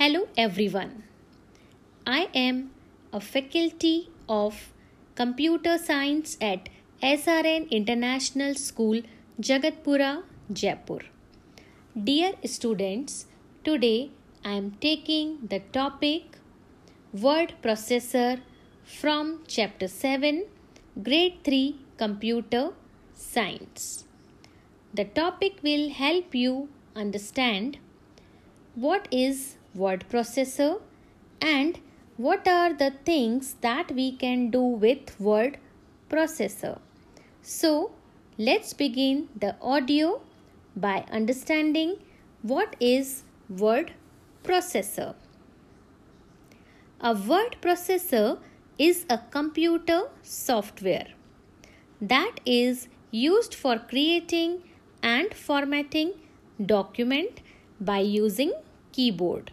Hello everyone. I am a faculty of computer science at SRN International School, Jagatpura, Jaipur. Dear students, today I am taking the topic word processor from chapter 7, grade 3 computer science. The topic will help you understand what is word processor and what are the things that we can do with word processor. So, let's begin the audio by understanding what is word processor. A word processor is a computer software that is used for creating and formatting document by using keyboard.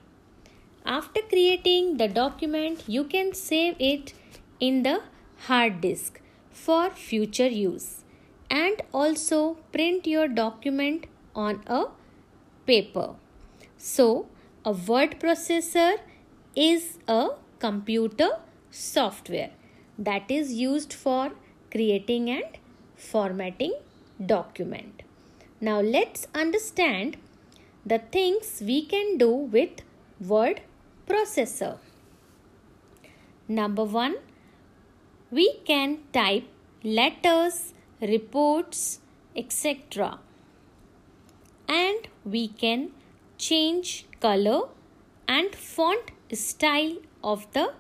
After creating the document, you can save it in the hard disk for future use and also print your document on a paper. So, a word processor is a computer software that is used for creating and formatting document. Now let's understand the things we can do with word processor. Number 1 we can type letters, reports, etc. And we can change color and font style of the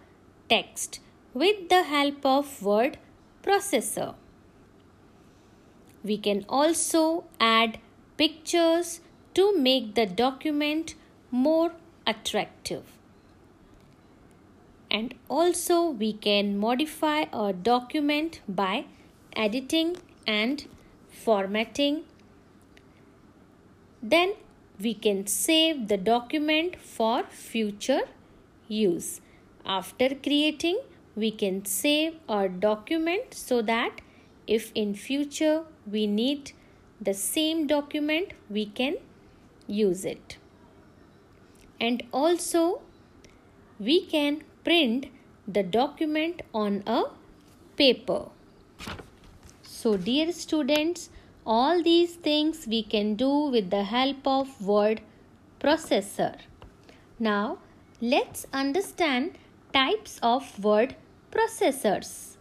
text with the help of word processor. We can also add pictures to make the document more attractive. And also we can modify a document by editing and formatting. Then we can save the document for future use. After creating, we can save our document so that if in future we need the same document, we can use it. And also, we can print the document on a paper. So, dear students, all these things we can do with the help of word processor. Now, let's understand types of word processors.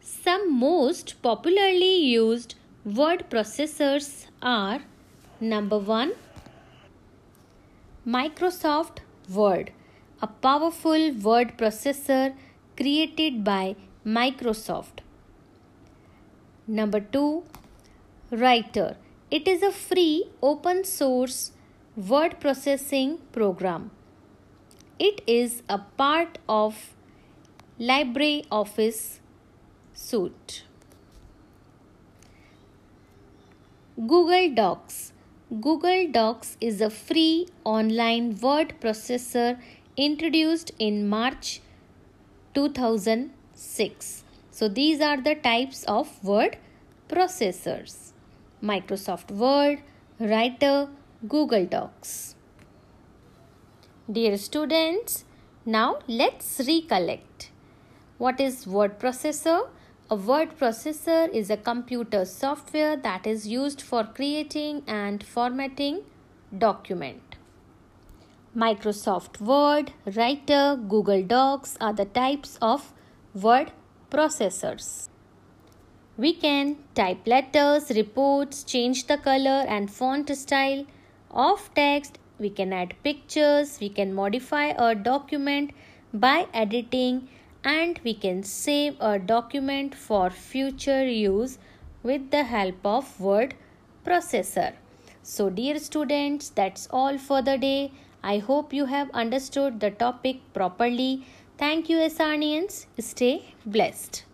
Some most popularly used word processors are number 1 Microsoft Word a powerful word processor created by Microsoft. Number 2 Writer it is a free open source word processing program. It is a part of LibreOffice suite. Google Docs Google Docs is a free online word processor introduced in March 2006. So these are the types of word processors. Microsoft Word, Writer, Google Docs. Dear students, now let's recollect. What is word processor? A word processor is a computer software that is used for creating and formatting document. Microsoft Word, Writer, Google Docs are the types of word processors. We can type letters, reports, change the color and font style of text. We can add pictures. We can modify a document by editing and we can save a document for future use with the help of word processor. So dear students, that's all for the day. I hope you have understood the topic properly. Thank you, Asarnians. Stay blessed.